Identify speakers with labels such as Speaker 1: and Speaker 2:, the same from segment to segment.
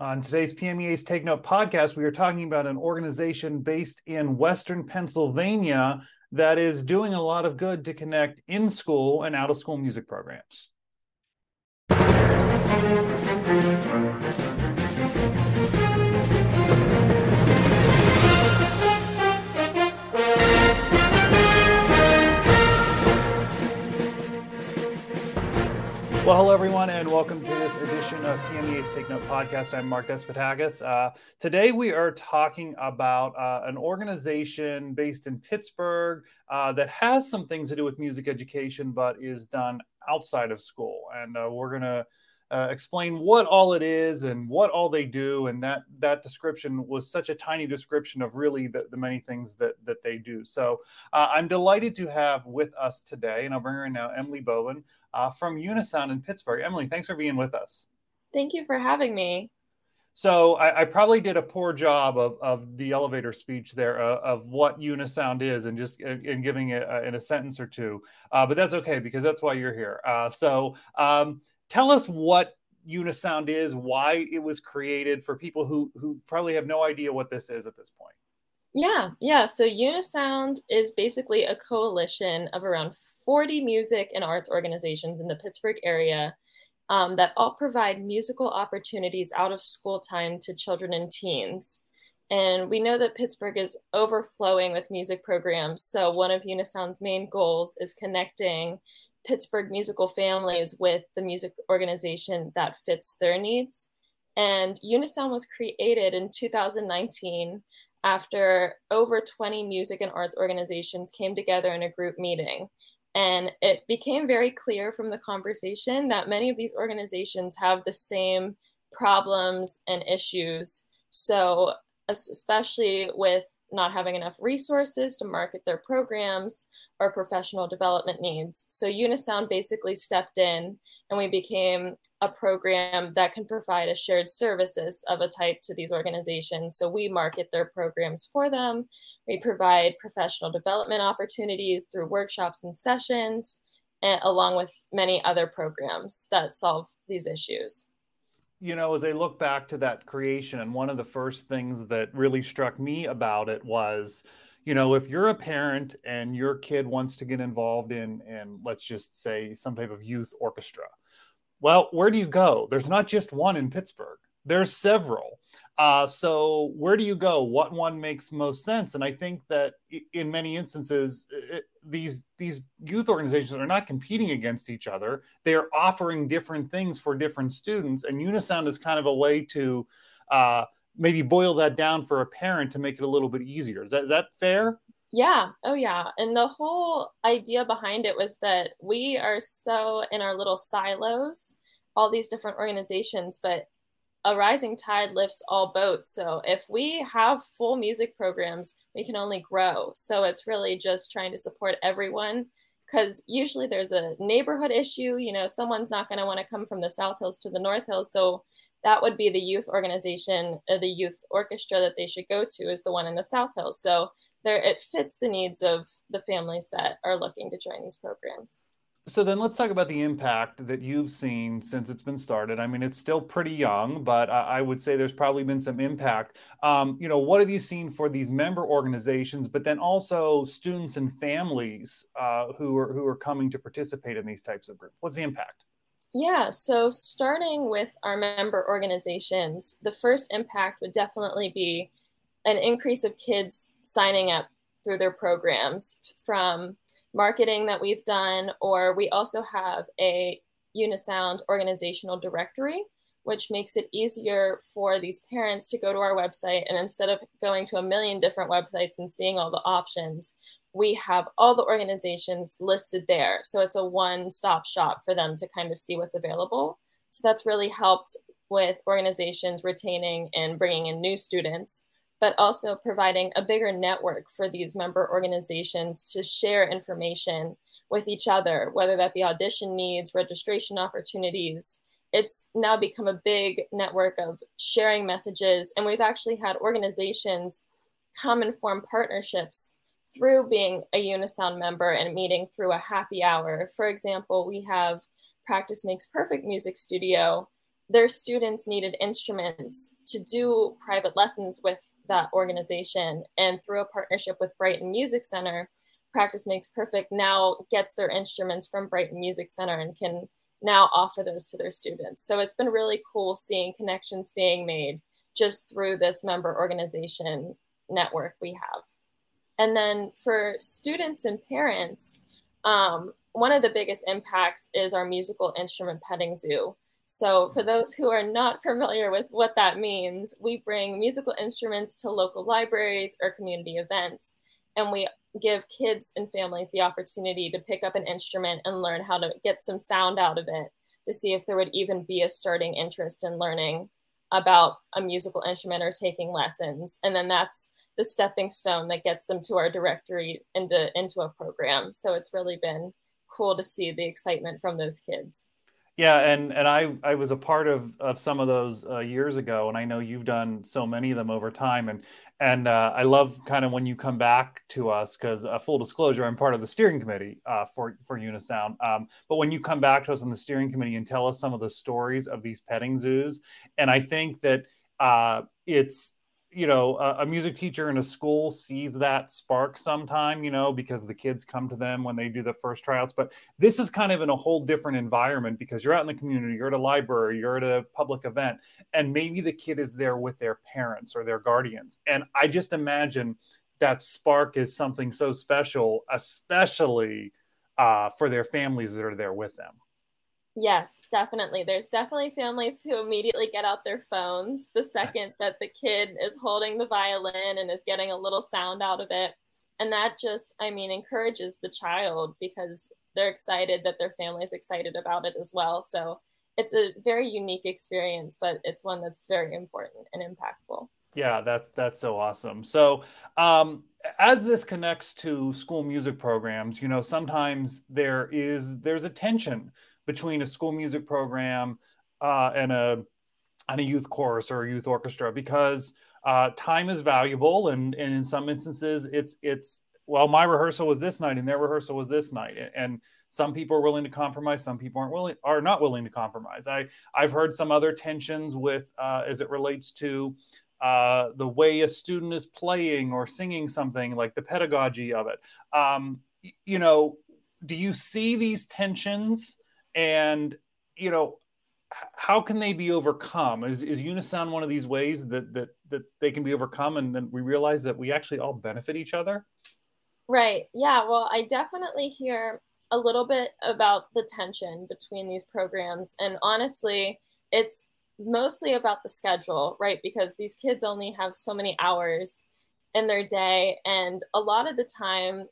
Speaker 1: On today's PMEA's Take Note podcast, we are talking about an organization based in Western Pennsylvania that is doing a lot of good to connect in school and out of school music programs. Well, hello, everyone, and welcome to this edition of PMEA's Take Note podcast. I'm Mark Despotakis. Uh, today, we are talking about uh, an organization based in Pittsburgh uh, that has some things to do with music education, but is done outside of school. And uh, we're going to uh, explain what all it is and what all they do and that that description was such a tiny description of really the, the many things that that they do so uh, i'm delighted to have with us today and i'll bring her in now emily bovan uh, from unisound in pittsburgh emily thanks for being with us
Speaker 2: thank you for having me
Speaker 1: so I, I, probably did a poor job of, of the elevator speech there uh, of what Unisound is and just in giving it uh, in a sentence or two. Uh, but that's okay because that's why you're here. Uh, so um, tell us what Unisound is, why it was created for people who who probably have no idea what this is at this point.
Speaker 2: Yeah, yeah. So Unisound is basically a coalition of around 40 music and arts organizations in the Pittsburgh area um, that all provide musical opportunities out of school time to children and teens. And we know that Pittsburgh is overflowing with music programs. So, one of Unisound's main goals is connecting Pittsburgh musical families with the music organization that fits their needs. And Unisound was created in 2019 after over 20 music and arts organizations came together in a group meeting. And it became very clear from the conversation that many of these organizations have the same problems and issues. So, especially with not having enough resources to market their programs or professional development needs. So Unisound basically stepped in and we became a program that can provide a shared services of a type to these organizations. So we market their programs for them. We provide professional development opportunities through workshops and sessions, and, along with many other programs that solve these issues
Speaker 1: you know, as I look back to that creation, and one of the first things that really struck me about it was, you know, if you're a parent and your kid wants to get involved in, in let's just say some type of youth orchestra, well, where do you go? There's not just one in Pittsburgh. There's several. Uh, so where do you go? What one makes most sense? And I think that in many instances, it, these these youth organizations are not competing against each other. They are offering different things for different students, and Unisound is kind of a way to uh, maybe boil that down for a parent to make it a little bit easier. Is that, is that fair?
Speaker 2: Yeah. Oh, yeah. And the whole idea behind it was that we are so in our little silos, all these different organizations, but a rising tide lifts all boats. So if we have full music programs, we can only grow. So it's really just trying to support everyone because usually there's a neighborhood issue. You know, someone's not going to want to come from the South Hills to the North Hills. So that would be the youth organization, uh, the youth orchestra that they should go to is the one in the South Hills. So there, it fits the needs of the families that are looking to join these programs.
Speaker 1: So then let's talk about the impact that you've seen since it's been started. I mean, it's still pretty young, but I would say there's probably been some impact. Um, you know, what have you seen for these member organizations, but then also students and families uh, who are who are coming to participate in these types of groups? What's the impact?
Speaker 2: Yeah, so starting with our member organizations, the first impact would definitely be an increase of kids signing up through their programs from marketing that we've done, or we also have a Unisound organizational directory, which makes it easier for these parents to go to our website and instead of going to a million different websites and seeing all the options, we have all the organizations listed there. So it's a one stop shop for them to kind of see what's available. So that's really helped with organizations retaining and bringing in new students but also providing a bigger network for these member organizations to share information with each other, whether that be audition needs, registration opportunities. It's now become a big network of sharing messages. And we've actually had organizations come and form partnerships through being a Unisound member and meeting through a happy hour. For example, we have Practice Makes Perfect Music Studio their students needed instruments to do private lessons with that organization. And through a partnership with Brighton Music Center, Practice Makes Perfect now gets their instruments from Brighton Music Center and can now offer those to their students. So it's been really cool seeing connections being made just through this member organization network we have. And then for students and parents, um, one of the biggest impacts is our musical instrument petting zoo. So, for those who are not familiar with what that means, we bring musical instruments to local libraries or community events, and we give kids and families the opportunity to pick up an instrument and learn how to get some sound out of it to see if there would even be a starting interest in learning about a musical instrument or taking lessons. And then that's the stepping stone that gets them to our directory into into a program. So it's really been cool to see the excitement from those kids.
Speaker 1: Yeah, and and I I was a part of of some of those uh, years ago, and I know you've done so many of them over time, and and uh, I love kind of when you come back to us because uh, full disclosure, I'm part of the steering committee uh, for for Unisound. Um, but when you come back to us on the steering committee and tell us some of the stories of these petting zoos, and I think that uh, it's you know a, a, music teacher in a school sees that spark sometime you know because the kids come to them when they do the first tryouts. But this is kind of in a whole different environment because you're out in the community you're at a library you're at a public event and maybe the kid is there with their parents or their guardians. And i just imagine that spark is something so special especially uh, for their families that are there with them
Speaker 2: Yes, definitely. There's definitely families who immediately get out their phones the second that the kid is holding the violin and is getting a little sound out of it. And that just, I mean, encourages the child because they're excited that their family's excited about it as well. So it's a very unique experience, but it's one that's very important and impactful.
Speaker 1: Yeah, that's that's so awesome. So, um, as this connects to school music programs, you know, sometimes there is there's a tension between a school music program uh, and a and a youth chorus or a youth orchestra because uh, time is valuable and, and in some instances it's it's well my rehearsal was this night and their rehearsal was this night. And some people are willing to compromise some people aren't willing are not willing to compromise. I i've heard some other tensions with uh, as it relates to uh, the way a student is playing or singing something like the pedagogy of it. Um, you know do you see these tensions and you know how can they be overcome? Is, is unisound one of these ways that that that they can be overcome and then we realize that we actually all benefit each other?
Speaker 2: Right. Yeah. Well i definitely hear a little bit about the tension between these programs. And honestly it's mostly about the schedule right? Because these kids only have so many hours in their day. And a lot of the time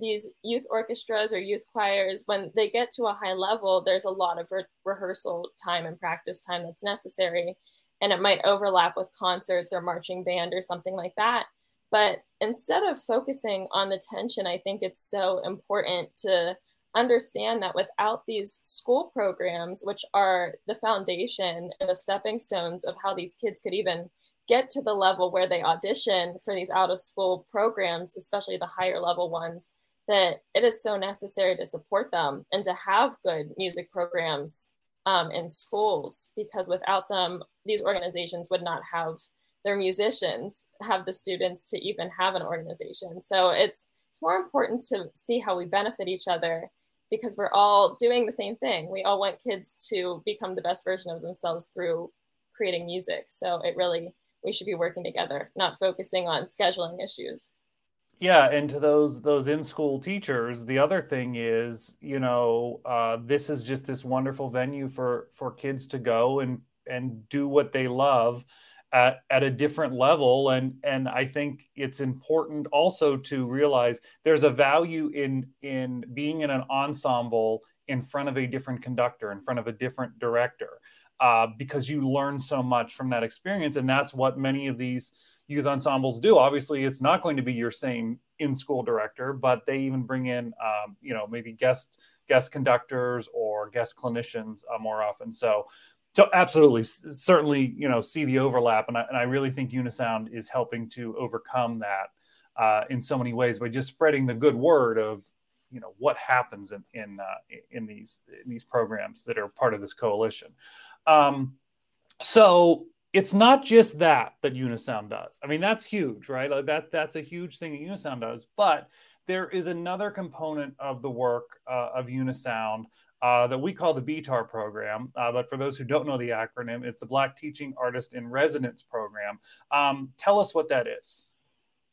Speaker 2: these youth orchestras or youth choirs, when they get to a high level, there's a lot of re- rehearsal time and practice time that's necessary. And it might overlap with concerts or marching band or something like that. But instead of focusing on the tension, I think it's so important to understand that without these school programs, which are the foundation and the stepping stones of how these kids could even get to the level where they audition for these out of school programs, especially the higher level ones, that it is so necessary to support them and to have good music programs um, in schools because without them, these organizations would not have their musicians, have the students to even have an organization. So it's it's more important to see how we benefit each other because we're all doing the same thing. We all want kids to become the best version of themselves through creating music. So it really we should be working together, not focusing on scheduling issues
Speaker 1: yeah and to those those in school teachers the other thing is you know uh, this is just this wonderful venue for for kids to go and and do what they love at, at a different level and and i think it's important also to realize there's a value in in being in an ensemble in front of a different conductor in front of a different director uh, because you learn so much from that experience and that's what many of these youth ensembles do. Obviously, it's not going to be your same in-school director, but they even bring in, um, you know, maybe guest guest conductors or guest clinicians uh, more often. So, so absolutely, certainly, you know, see the overlap, and I, and I really think Unisound is helping to overcome that uh, in so many ways by just spreading the good word of you know what happens in in uh, in these in these programs that are part of this coalition. Um, so it's not just that that Unisound does. I mean, that's huge, right? Like that that's a huge thing that Unisound does. But there is another component of the work uh, of Unisound uh, that we call the BTAR program. Uh, but for those who don't know the acronym, it's the Black Teaching Artist in Residence program. Um, tell us what that is.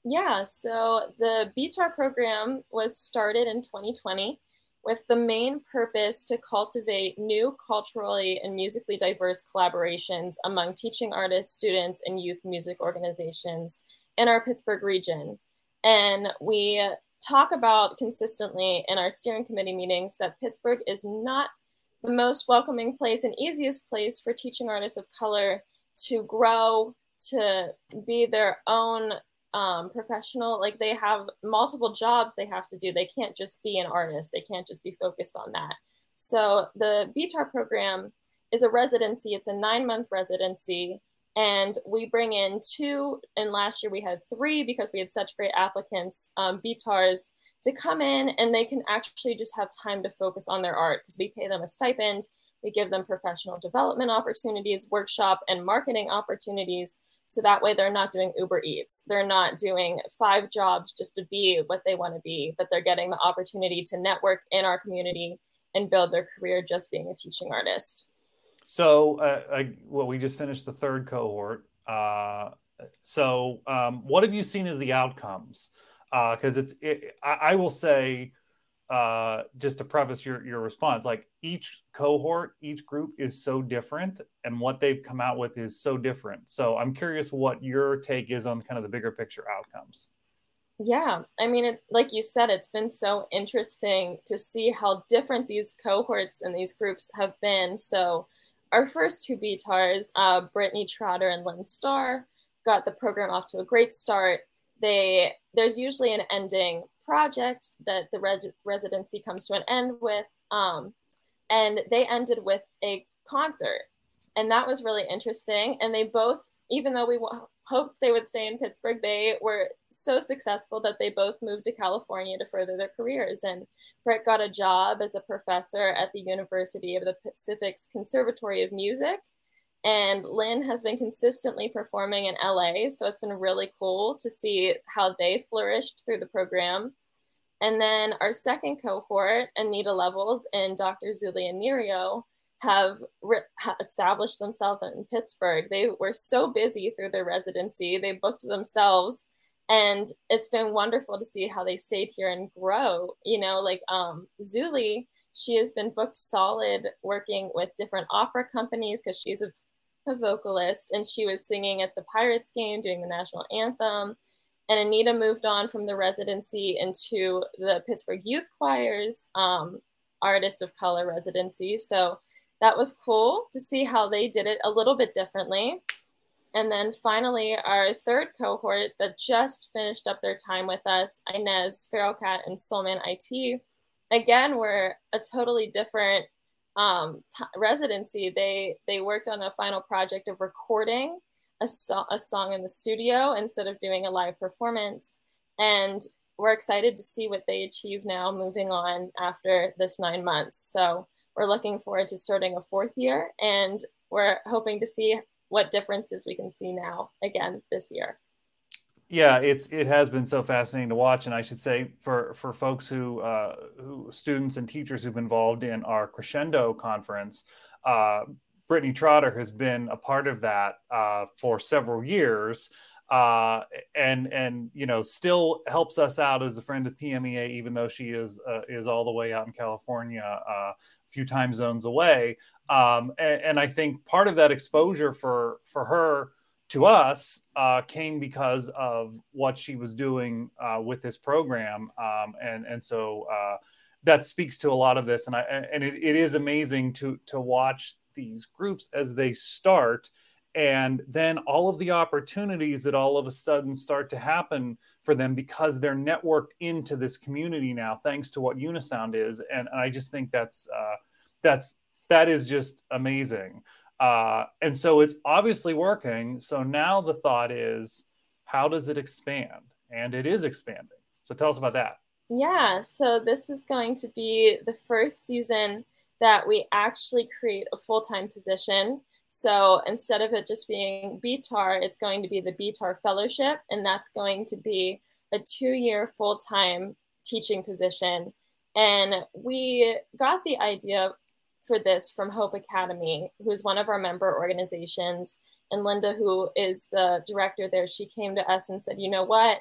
Speaker 2: Yeah, so the BTAR program was started in 2020 with the main purpose to cultivate new culturally and musically diverse collaborations among teaching artists, students, and youth music organizations in our Pittsburgh region. And we talk about consistently in our steering committee meetings that Pittsburgh is not the most welcoming place and easiest place for teaching artists of color to grow, to be their own um, professional. Like they have multiple jobs they have to do. They can't just be an artist, they can't just be focused on that. So the BTAR program is a residency, it's a nine month residency. And we bring in two, and last year we had three because we had such great applicants, um, BTARs, to come in and they can actually just have time to focus on their art because we pay them a stipend, we give them professional development opportunities, workshop and marketing opportunities so that way they're not doing Uber Eats. They're not doing five jobs just to be what they want to be, but they're getting the opportunity to network in our community and build their career just being a teaching artist.
Speaker 1: So, uh, I, well, we just finished the third cohort. Uh, so, um, what have you seen as the outcomes? Because uh, it's, it, I, I will say, uh, just to preface your your response, like each cohort, each group is so different, and what they've come out with is so different. So I'm curious what your take is on kind of the bigger picture outcomes.
Speaker 2: Yeah, I mean, it, like you said, it's been so interesting to see how different these cohorts and these groups have been. So, our first two BTARs, uh, Brittany Trotter and Lynn Starr, got the program off to a great start. They there's usually an ending project that the residency comes to an end with. Um, and they ended with a concert. And that was really interesting. And they both, even though we w- hoped they would stay in Pittsburgh, they were so successful that they both moved to California to further their careers. And Brett got a job as a professor at the University of the Pacific's Conservatory of Music. And Lynn has been consistently performing in LA. So it's been really cool to see how they flourished through the program. And then our second cohort, Anita Levels and Dr. Zulia Nerio, have re- established themselves in Pittsburgh. They were so busy through their residency, they booked themselves. And it's been wonderful to see how they stayed here and grow. You know, like um, Zuli, she has been booked solid working with different opera companies because she's a a vocalist, and she was singing at the Pirates game, doing the national anthem. And Anita moved on from the residency into the Pittsburgh Youth Choir's um, Artist of Color residency. So that was cool to see how they did it a little bit differently. And then finally, our third cohort that just finished up their time with us, Inez, Feralcat, and Soulman IT, again, were a totally different um, t- residency, they they worked on a final project of recording a, st- a song in the studio instead of doing a live performance. And we're excited to see what they achieve now moving on after this nine months. So we're looking forward to starting a fourth year and we're hoping to see what differences we can see now again this year
Speaker 1: yeah, it's it has been so fascinating to watch, and I should say for for folks who uh, who students and teachers who've been involved in our Crescendo conference, uh, Brittany Trotter has been a part of that uh, for several years, uh, and and you know still helps us out as a friend of PMEA, even though she is uh, is all the way out in California, uh, a few time zones away. Um, and, and I think part of that exposure for for her to us uh, came because of what she was doing uh, with this program, um, and and so uh, that speaks to a lot of this. And I and it, it is amazing to to watch these groups as they start, and then all of the opportunities that all of a sudden start to happen for them because they're networked into this community now, thanks to what Unisound is. And, and I just think that's uh, that's that is just amazing. Uh, and so it's obviously working. So now the thought is, how does it expand? And it is expanding. So tell us about that.
Speaker 2: Yeah. So this is going to be the first season that we actually create a full time position. So instead of it just being BTAR, it's going to be the BTAR Fellowship, and that's going to be a two year full time teaching position. And we got the idea for this from Hope Academy, who's one of our member organizations. And Linda, who is the director there, she came to us and said, You know what?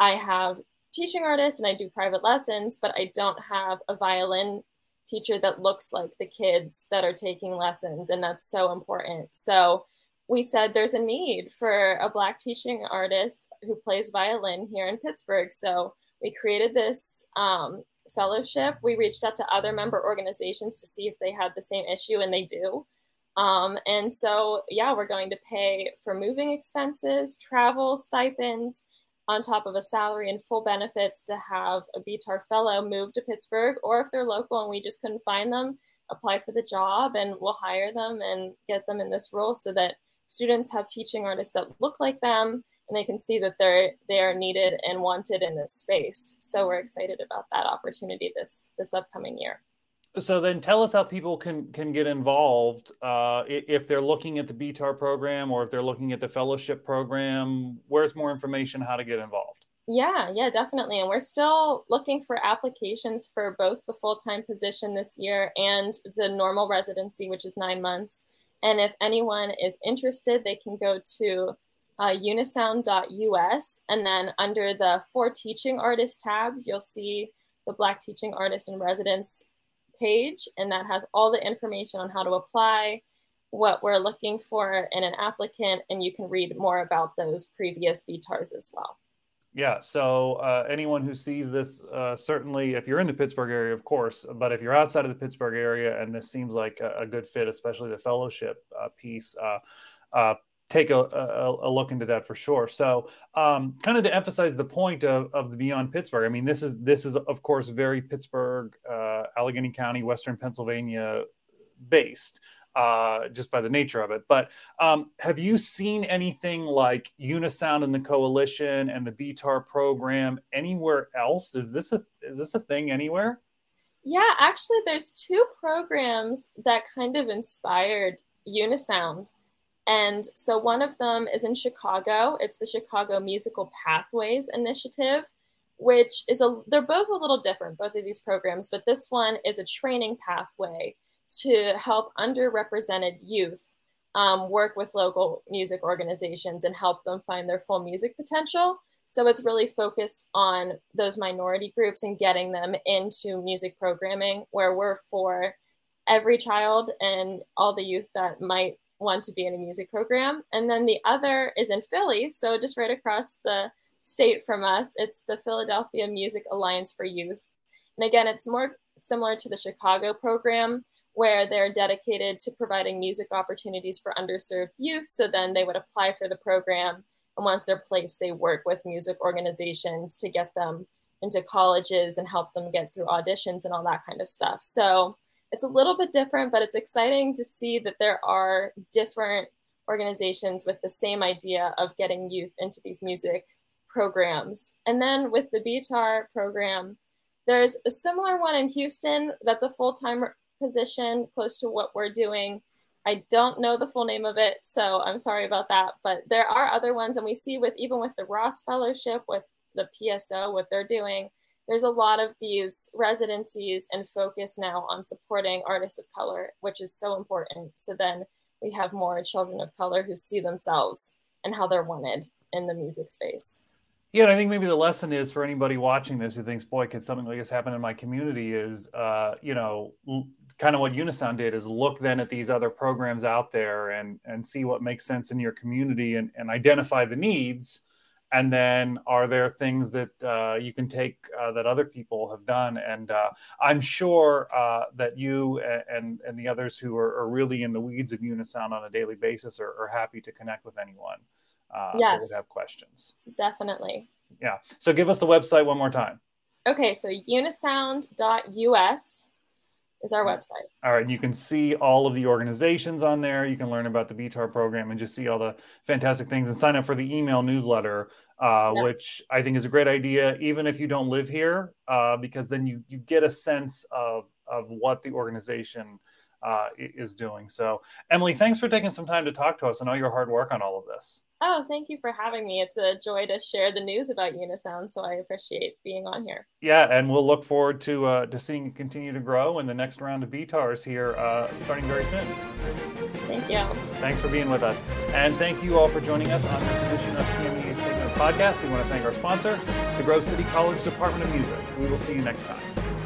Speaker 2: I have teaching artists and I do private lessons, but I don't have a violin teacher that looks like the kids that are taking lessons. And that's so important. So we said there's a need for a Black teaching artist who plays violin here in Pittsburgh. So we created this um, fellowship. We reached out to other member organizations to see if they had the same issue, and they do. Um, and so, yeah, we're going to pay for moving expenses, travel stipends, on top of a salary and full benefits to have a BTAR fellow move to Pittsburgh, or if they're local and we just couldn't find them, apply for the job and we'll hire them and get them in this role so that students have teaching artists that look like them and they can see that they're they are needed and wanted in this space. So we're excited about that opportunity this this upcoming year.
Speaker 1: So then, tell us how people can can get involved uh, if they're looking at the BTAR program or if they're looking at the fellowship program. Where's more information how to get involved?
Speaker 2: Yeah, yeah, definitely. And we're still looking for applications for both the full time position this year and the normal residency, which is nine months. And if anyone is interested, they can go to uh, unisound.us. And then under the For Teaching Artist tabs, you'll see the Black Teaching Artist in Residence page, and that has all the information on how to apply, what we're looking for in an applicant, and you can read more about those previous BTARs as well.
Speaker 1: Yeah. So uh, anyone who sees this, uh, certainly, if you're in the Pittsburgh area, of course, but if you're outside of the Pittsburgh area and this seems like a, a good fit, especially the fellowship uh, piece, uh, uh, take a, a, a, look into that for sure. So, um, kind of to emphasize the point of, of the Beyond Pittsburgh. I mean, this is this is of course very Pittsburgh, uh, Allegheny County, Western Pennsylvania based, uh, just by the nature of it. But um, have you seen anything like Unisound and the Coalition and the BTAR program anywhere else? Is this a is this a thing anywhere?
Speaker 2: Yeah, actually, there's two programs that kind of inspired Unisound. And so one of them is in Chicago. It's the Chicago Musical Pathways Initiative, which is a, they're both a little different, both of these programs, but this one is a training pathway to help underrepresented youth um, work with local music organizations and help them find their full music potential. So it's really focused on those minority groups and getting them into music programming, where we're for every child and all the youth that might want to be in a music program. And then the other is in Philly, so just right across the state from us. It's the Philadelphia Music Alliance for Youth. And again, it's more similar to the Chicago program, where they're dedicated to providing music opportunities for underserved youth. So then they would apply for the program. And once they're placed, they work with music organizations to get them into colleges and help them get through auditions and all that kind of stuff. So it's a little bit different, but it's exciting to see that there are different organizations with the same idea of getting youth into these music programs. And then with the BTAR program, there's a similar one in Houston that's a full time position close to what we're doing. I don't know the full name of it, so I'm sorry about that. But there are other ones, and we see with even with the Ross Fellowship, with the PSO, what they're doing, there's a lot of these residencies and focus now on supporting artists of color, which is so important. So then we have more children of color who see themselves and how they're wanted in the music space.
Speaker 1: Yeah, and I think maybe the lesson is for anybody watching this who thinks, "Boy, could something like this happen in my community?" Is uh, you know, kind of what Unisound did is look then at these other programs out there and and see what makes sense in your community and and identify the needs and then are there things that uh, you can take uh, that other people have done? And uh, i'm sure uh, that you and and the others who are, are, really in the weeds of unisound on a daily basis are, are happy to connect with anyone uh, yes. that would have questions.
Speaker 2: Definitely.
Speaker 1: Yeah. So give us the website one more time.
Speaker 2: Okay. So unisound.us is our website.
Speaker 1: All right. You can see all of the organizations on there. You can learn about the BTAR program and just see all the fantastic things and sign up for the email newsletter, uh, yes. which I think is a great idea, even if you don't live here, uh, because then you, you get a sense of, of what the organization uh, is doing. So, Emily, thanks for taking some time to talk to us and all your hard work on all of this.
Speaker 2: Oh, thank you for having me. It's a joy to share the news about Unisound, so I appreciate being on here.
Speaker 1: Yeah, and we'll look forward to uh, to seeing it continue to grow in the next round of BTARs here, uh, starting very soon.
Speaker 2: Thank you.
Speaker 1: Thanks for being with us, and thank you all for joining us on this edition of PMEA's Take Note Podcast. We want to thank our sponsor, the Grove City College Department of Music. We will see you next time.